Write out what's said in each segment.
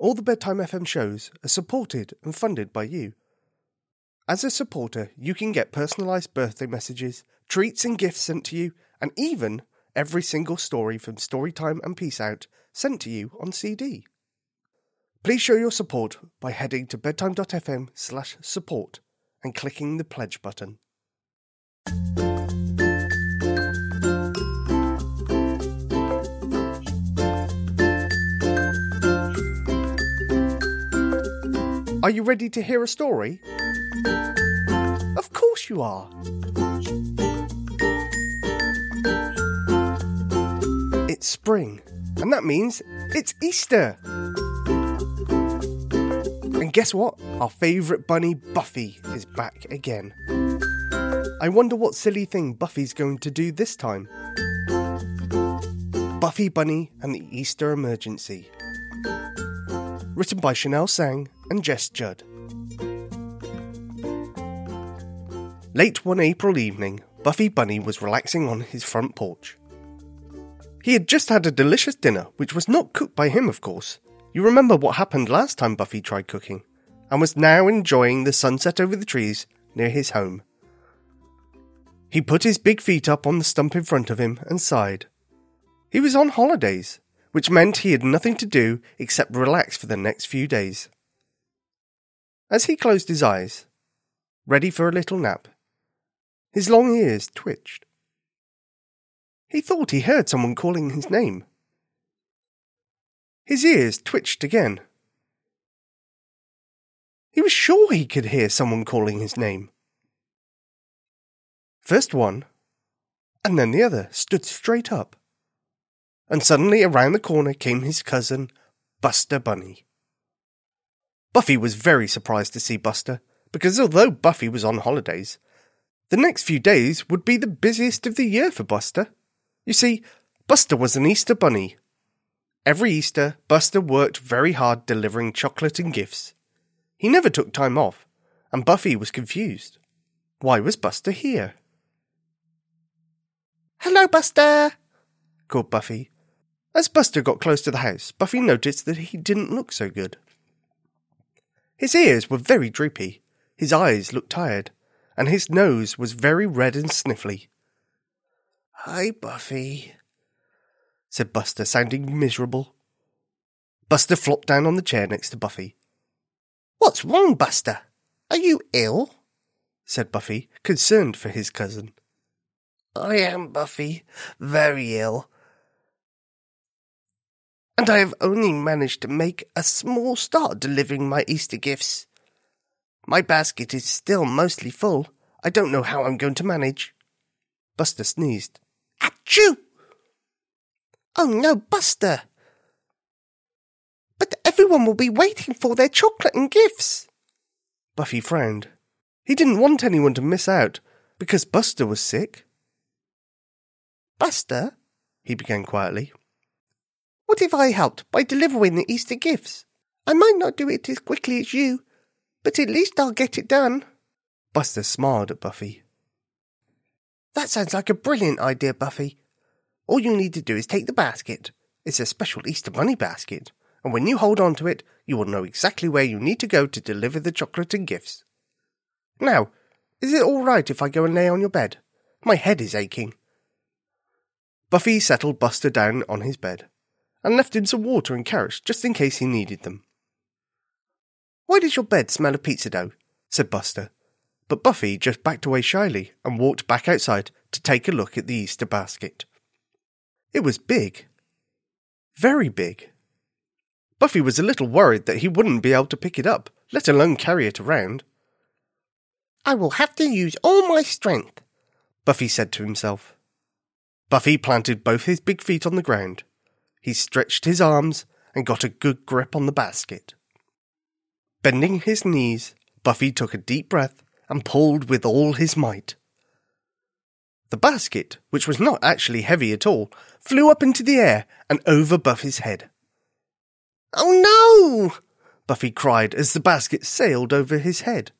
All the Bedtime FM shows are supported and funded by you. As a supporter, you can get personalised birthday messages, treats and gifts sent to you, and even every single story from Storytime and Peace Out sent to you on CD. Please show your support by heading to bedtime.fm slash support and clicking the pledge button. Mm-hmm. Are you ready to hear a story? Of course you are. It's spring, and that means it's Easter. And guess what? Our favourite bunny, Buffy, is back again. I wonder what silly thing Buffy's going to do this time. Buffy Bunny and the Easter Emergency. Written by Chanel Tsang and Jess Judd. Late one April evening, Buffy Bunny was relaxing on his front porch. He had just had a delicious dinner, which was not cooked by him, of course. You remember what happened last time Buffy tried cooking, and was now enjoying the sunset over the trees near his home. He put his big feet up on the stump in front of him and sighed. He was on holidays, which meant he had nothing to do except relax for the next few days. As he closed his eyes, ready for a little nap, his long ears twitched. He thought he heard someone calling his name. His ears twitched again. He was sure he could hear someone calling his name. First one, and then the other, stood straight up. And suddenly around the corner came his cousin, Buster Bunny. Buffy was very surprised to see Buster, because although Buffy was on holidays, the next few days would be the busiest of the year for Buster. You see, Buster was an Easter bunny. Every Easter, Buster worked very hard delivering chocolate and gifts. He never took time off, and Buffy was confused. Why was Buster here? Hello, Buster! called Buffy. As Buster got close to the house, Buffy noticed that he didn't look so good. His ears were very droopy, his eyes looked tired, and his nose was very red and sniffly. Hi, Buffy, said Buster, sounding miserable. Buster flopped down on the chair next to Buffy. What's wrong, Buster? Are you ill? said Buffy, concerned for his cousin. I am, Buffy, very ill. And I have only managed to make a small start delivering my Easter gifts. My basket is still mostly full. I don't know how I'm going to manage. Buster sneezed. Achoo! Oh no, Buster! But everyone will be waiting for their chocolate and gifts. Buffy frowned. He didn't want anyone to miss out because Buster was sick. Buster, he began quietly, what if I helped by delivering the Easter gifts? I might not do it as quickly as you, but at least I'll get it done. Buster smiled at Buffy. That sounds like a brilliant idea, Buffy. All you need to do is take the basket. It's a special Easter Bunny basket, and when you hold on to it, you will know exactly where you need to go to deliver the chocolate and gifts. Now, is it all right if I go and lay on your bed? My head is aching. Buffy settled Buster down on his bed and left him some water and carrots just in case he needed them. Why does your bed smell of pizza dough? said Buster. But Buffy just backed away shyly and walked back outside to take a look at the Easter basket. It was big. Very big. Buffy was a little worried that he wouldn't be able to pick it up, let alone carry it around. I will have to use all my strength, Buffy said to himself. Buffy planted both his big feet on the ground. He stretched his arms and got a good grip on the basket. Bending his knees, Buffy took a deep breath and pulled with all his might. The basket, which was not actually heavy at all, flew up into the air and over Buffy's head. Oh no! Buffy cried as the basket sailed over his head.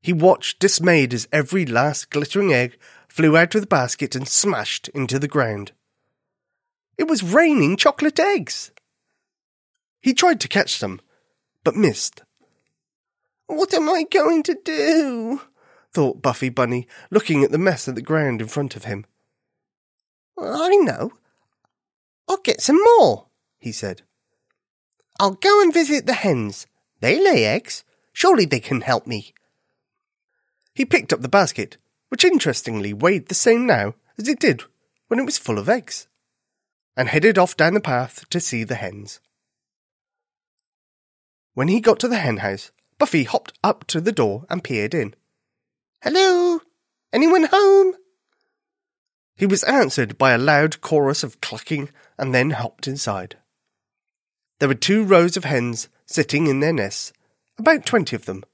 He watched dismayed as every last glittering egg flew out of the basket and smashed into the ground. It was raining chocolate eggs. He tried to catch some, but missed. What am I going to do? thought Buffy Bunny, looking at the mess of the ground in front of him. I know. I'll get some more, he said. I'll go and visit the hens. They lay eggs. Surely they can help me. He picked up the basket, which interestingly weighed the same now as it did when it was full of eggs, and headed off down the path to see the hens. When he got to the hen house, Buffy hopped up to the door and peered in. Hello? Anyone home? He was answered by a loud chorus of clucking and then hopped inside. There were two rows of hens sitting in their nests, about twenty of them.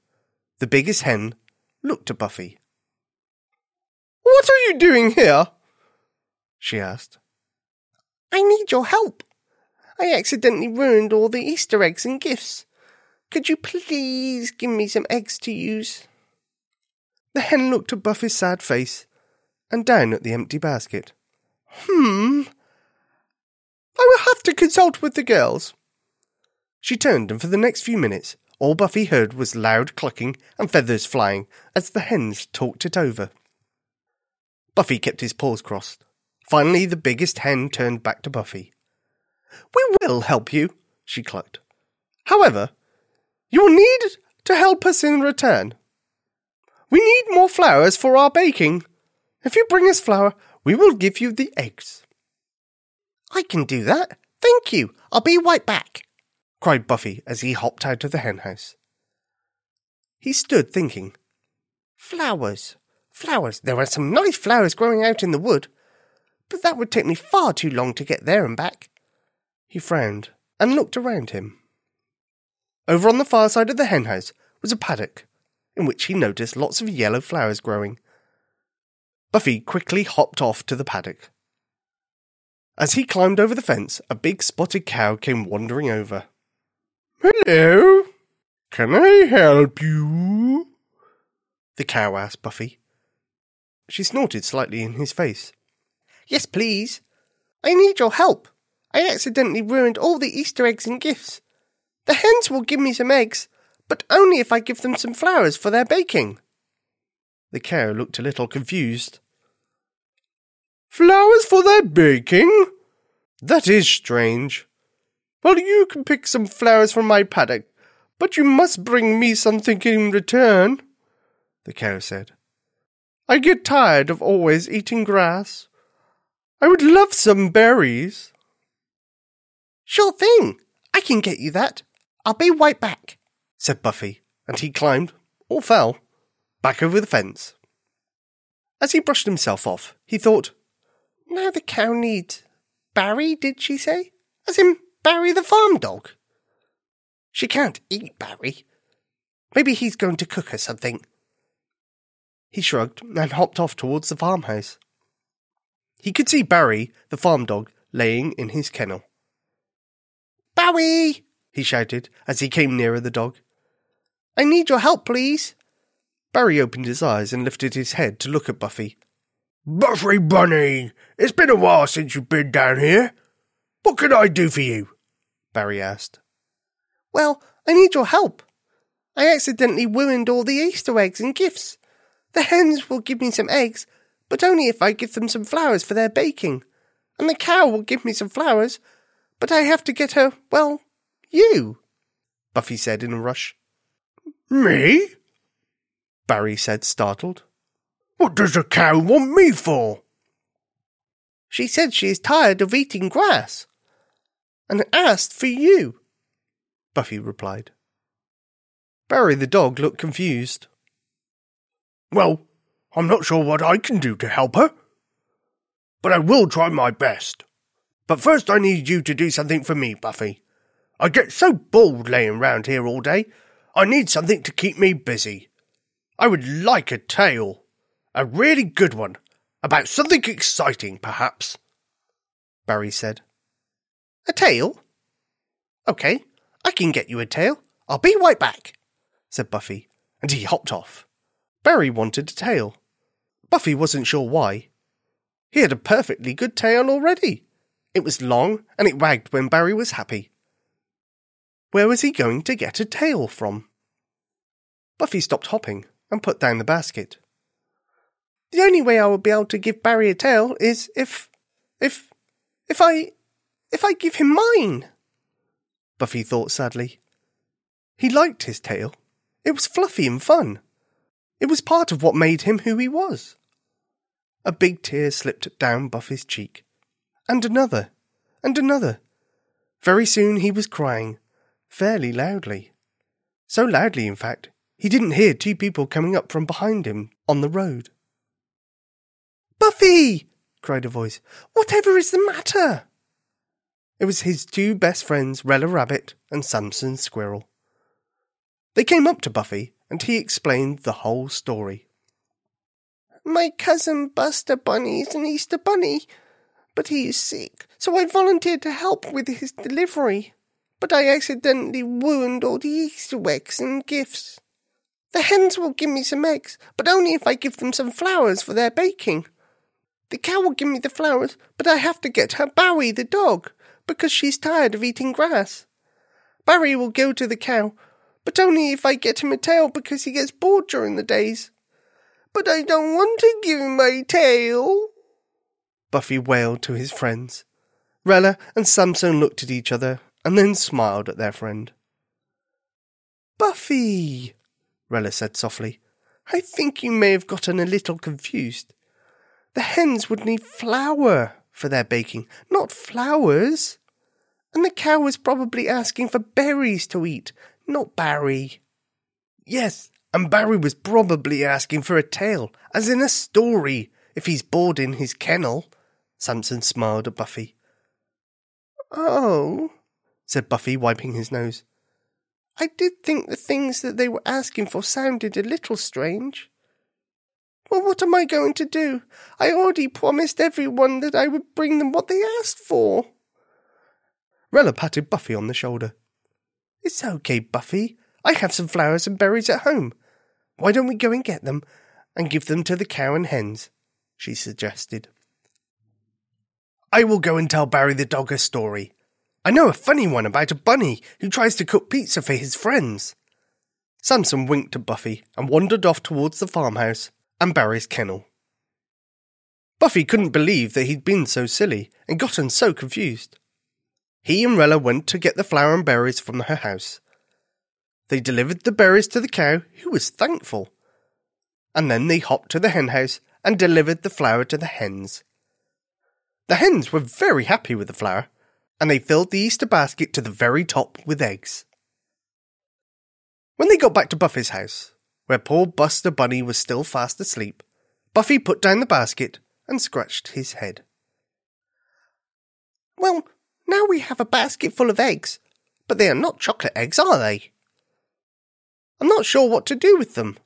The biggest hen looked at Buffy. What are you doing here? she asked. I need your help. I accidentally ruined all the Easter eggs and gifts. Could you please give me some eggs to use? The hen looked at Buffy's sad face and down at the empty basket. Hmm. I will have to consult with the girls. She turned, and for the next few minutes, all Buffy heard was loud clucking and feathers flying as the hens talked it over. Buffy kept his paws crossed. Finally, the biggest hen turned back to Buffy. We will help you, she clucked. However, you will need to help us in return. We need more flowers for our baking. If you bring us flour, we will give you the eggs. I can do that. Thank you. I'll be right back, cried Buffy as he hopped out of the henhouse. He stood thinking. Flowers. Flowers. There are some nice flowers growing out in the wood, but that would take me far too long to get there and back. He frowned and looked around him. Over on the far side of the henhouse was a paddock, in which he noticed lots of yellow flowers growing. Buffy quickly hopped off to the paddock. As he climbed over the fence, a big spotted cow came wandering over. Hello, can I help you? The cow asked Buffy. She snorted slightly in his face. Yes, please. I need your help. I accidentally ruined all the Easter eggs and gifts. The hens will give me some eggs, but only if I give them some flowers for their baking. The cow looked a little confused. Flowers for their baking? That is strange. Well, you can pick some flowers from my paddock, but you must bring me something in return, the cow said. I get tired of always eating grass. I would love some berries. Sure thing. I can get you that. I'll be right back, said Buffy, and he climbed, or fell, back over the fence. As he brushed himself off, he thought, Now the cow needs Barry, did she say? As in Barry the farm dog? She can't eat Barry. Maybe he's going to cook her something. He shrugged and hopped off towards the farmhouse. He could see Barry, the farm dog, laying in his kennel. Barry! he shouted as he came nearer the dog. I need your help, please. Barry opened his eyes and lifted his head to look at Buffy. Buffy Bunny, it's been a while since you've been down here. What can I do for you? Barry asked. Well, I need your help. I accidentally ruined all the Easter eggs and gifts. The hens will give me some eggs, but only if I give them some flowers for their baking. And the cow will give me some flowers, but I have to get her, well, you, Buffy said in a rush. Me? Barry said, startled. What does the cow want me for? She said she is tired of eating grass, and asked for you, Buffy replied. Barry the dog looked confused. Well, I'm not sure what I can do to help her. But I will try my best. But first I need you to do something for me, Buffy. I get so bored laying round here all day. I need something to keep me busy. I would like a tale. A really good one. About something exciting, perhaps. Barry said. A tale? Okay, I can get you a tale. I'll be right back, said Buffy, and he hopped off. Barry wanted a tail. Buffy wasn't sure why. He had a perfectly good tail already. It was long and it wagged when Barry was happy. Where was he going to get a tail from? Buffy stopped hopping and put down the basket. The only way I will be able to give Barry a tail is if, if, if I, if I give him mine. Buffy thought sadly. He liked his tail. It was fluffy and fun. It was part of what made him who he was. A big tear slipped down Buffy's cheek. And another. And another. Very soon he was crying, fairly loudly. So loudly, in fact, he didn't hear two people coming up from behind him on the road. Buffy! cried a voice. Whatever is the matter? It was his two best friends, Rella Rabbit and Samson Squirrel. They came up to Buffy, and he explained the whole story. My cousin Buster Bunny is an Easter Bunny, but he is sick, so I volunteered to help with his delivery. But I accidentally ruined all the Easter eggs and gifts. The hens will give me some eggs, but only if I give them some flowers for their baking. The cow will give me the flowers, but I have to get her Barry the dog, because she's tired of eating grass. Barry will go to the cow, but only if I get him a tail because he gets bored during the days. But I don't want to give my tail. Buffy wailed to his friends. Rella and Samson looked at each other and then smiled at their friend. Buffy, Rella said softly, I think you may have gotten a little confused. The hens would need flour for their baking, not flowers. And the cow was probably asking for berries to eat, not Barry. Yes, and Barry was probably asking for a tail, as in a story, if he's bored in his kennel. Samson smiled at Buffy. Oh, said Buffy, wiping his nose. I did think the things that they were asking for sounded a little strange. Well, what am I going to do? I already promised everyone that I would bring them what they asked for. Rella patted Buffy on the shoulder. It's okay, Buffy. I have some flowers and berries at home. Why don't we go and get them and give them to the cow and hens? she suggested. I will go and tell Barry the dog a story. I know a funny one about a bunny who tries to cook pizza for his friends. Samson winked at Buffy and wandered off towards the farmhouse and Barry's kennel. Buffy couldn't believe that he'd been so silly and gotten so confused. He and Rella went to get the flour and berries from her house. They delivered the berries to the cow, who was thankful. And then they hopped to the hen house and delivered the flour to the hens. The hens were very happy with the flour, and they filled the Easter basket to the very top with eggs. When they got back to Buffy's house, where poor Buster Bunny was still fast asleep, Buffy put down the basket and scratched his head. Well, now we have a basket full of eggs, but they are not chocolate eggs, are they? I'm not sure what to do with them,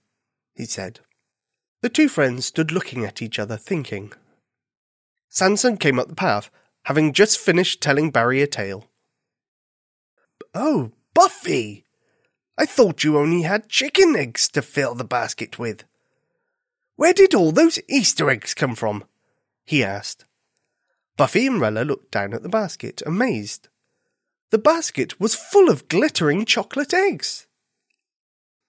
he said. The two friends stood looking at each other, thinking. Samson came up the path, having just finished telling Barry a tale. Oh, Buffy! I thought you only had chicken eggs to fill the basket with. Where did all those Easter eggs come from? he asked. Buffy and Rella looked down at the basket, amazed. The basket was full of glittering chocolate eggs.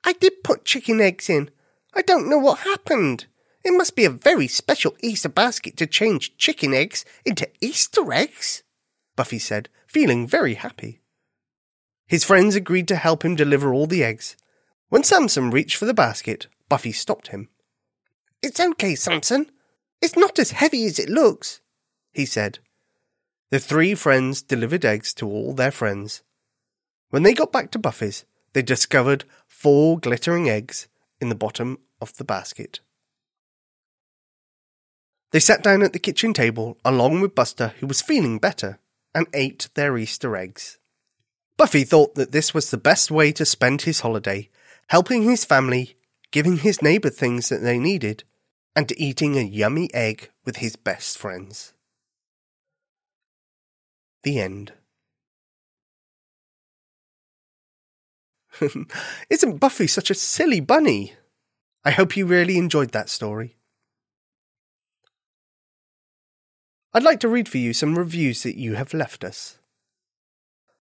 I did put chicken eggs in. I don't know what happened. It must be a very special Easter basket to change chicken eggs into Easter eggs, Buffy said, feeling very happy. His friends agreed to help him deliver all the eggs. When Samson reached for the basket, Buffy stopped him. It's okay, Samson. It's not as heavy as it looks he said. The three friends delivered eggs to all their friends. When they got back to Buffy's, they discovered four glittering eggs in the bottom of the basket. They sat down at the kitchen table along with Buster, who was feeling better, and ate their Easter eggs. Buffy thought that this was the best way to spend his holiday, helping his family, giving his neighbour things that they needed, and eating a yummy egg with his best friends. The end. Isn't Buffy such a silly bunny? I hope you really enjoyed that story. I'd like to read for you some reviews that you have left us.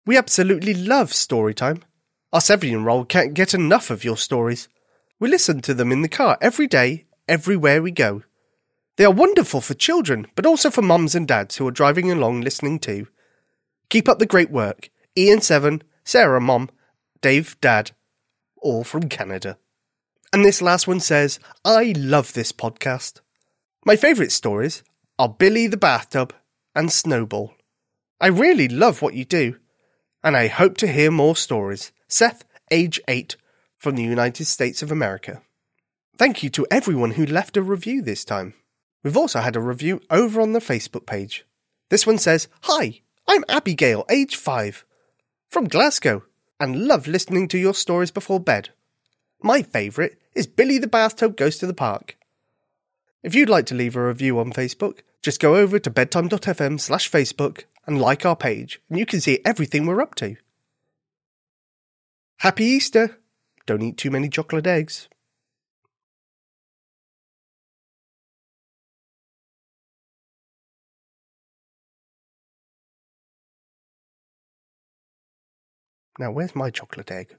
We absolutely love story time. Our seven year old can't get enough of your stories. We listen to them in the car every day, everywhere we go. They are wonderful for children, but also for mums and dads who are driving along listening too. Keep up the great work. Ian Seven, Sarah Mom, Dave Dad, all from Canada. And this last one says, I love this podcast. My favourite stories are Billy the Bathtub and Snowball. I really love what you do, and I hope to hear more stories. Seth, age 8, from the United States of America. Thank you to everyone who left a review this time. We've also had a review over on the Facebook page. This one says, Hi, I'm Abigail, age 5, from Glasgow, and love listening to your stories before bed. My favourite is Billy the Bathtub Goes to the Park. If you'd like to leave a review on Facebook, just go over to bedtime.fm slash Facebook and like our page, and you can see everything we're up to. Happy Easter! Don't eat too many chocolate eggs. Now, where's my chocolate egg?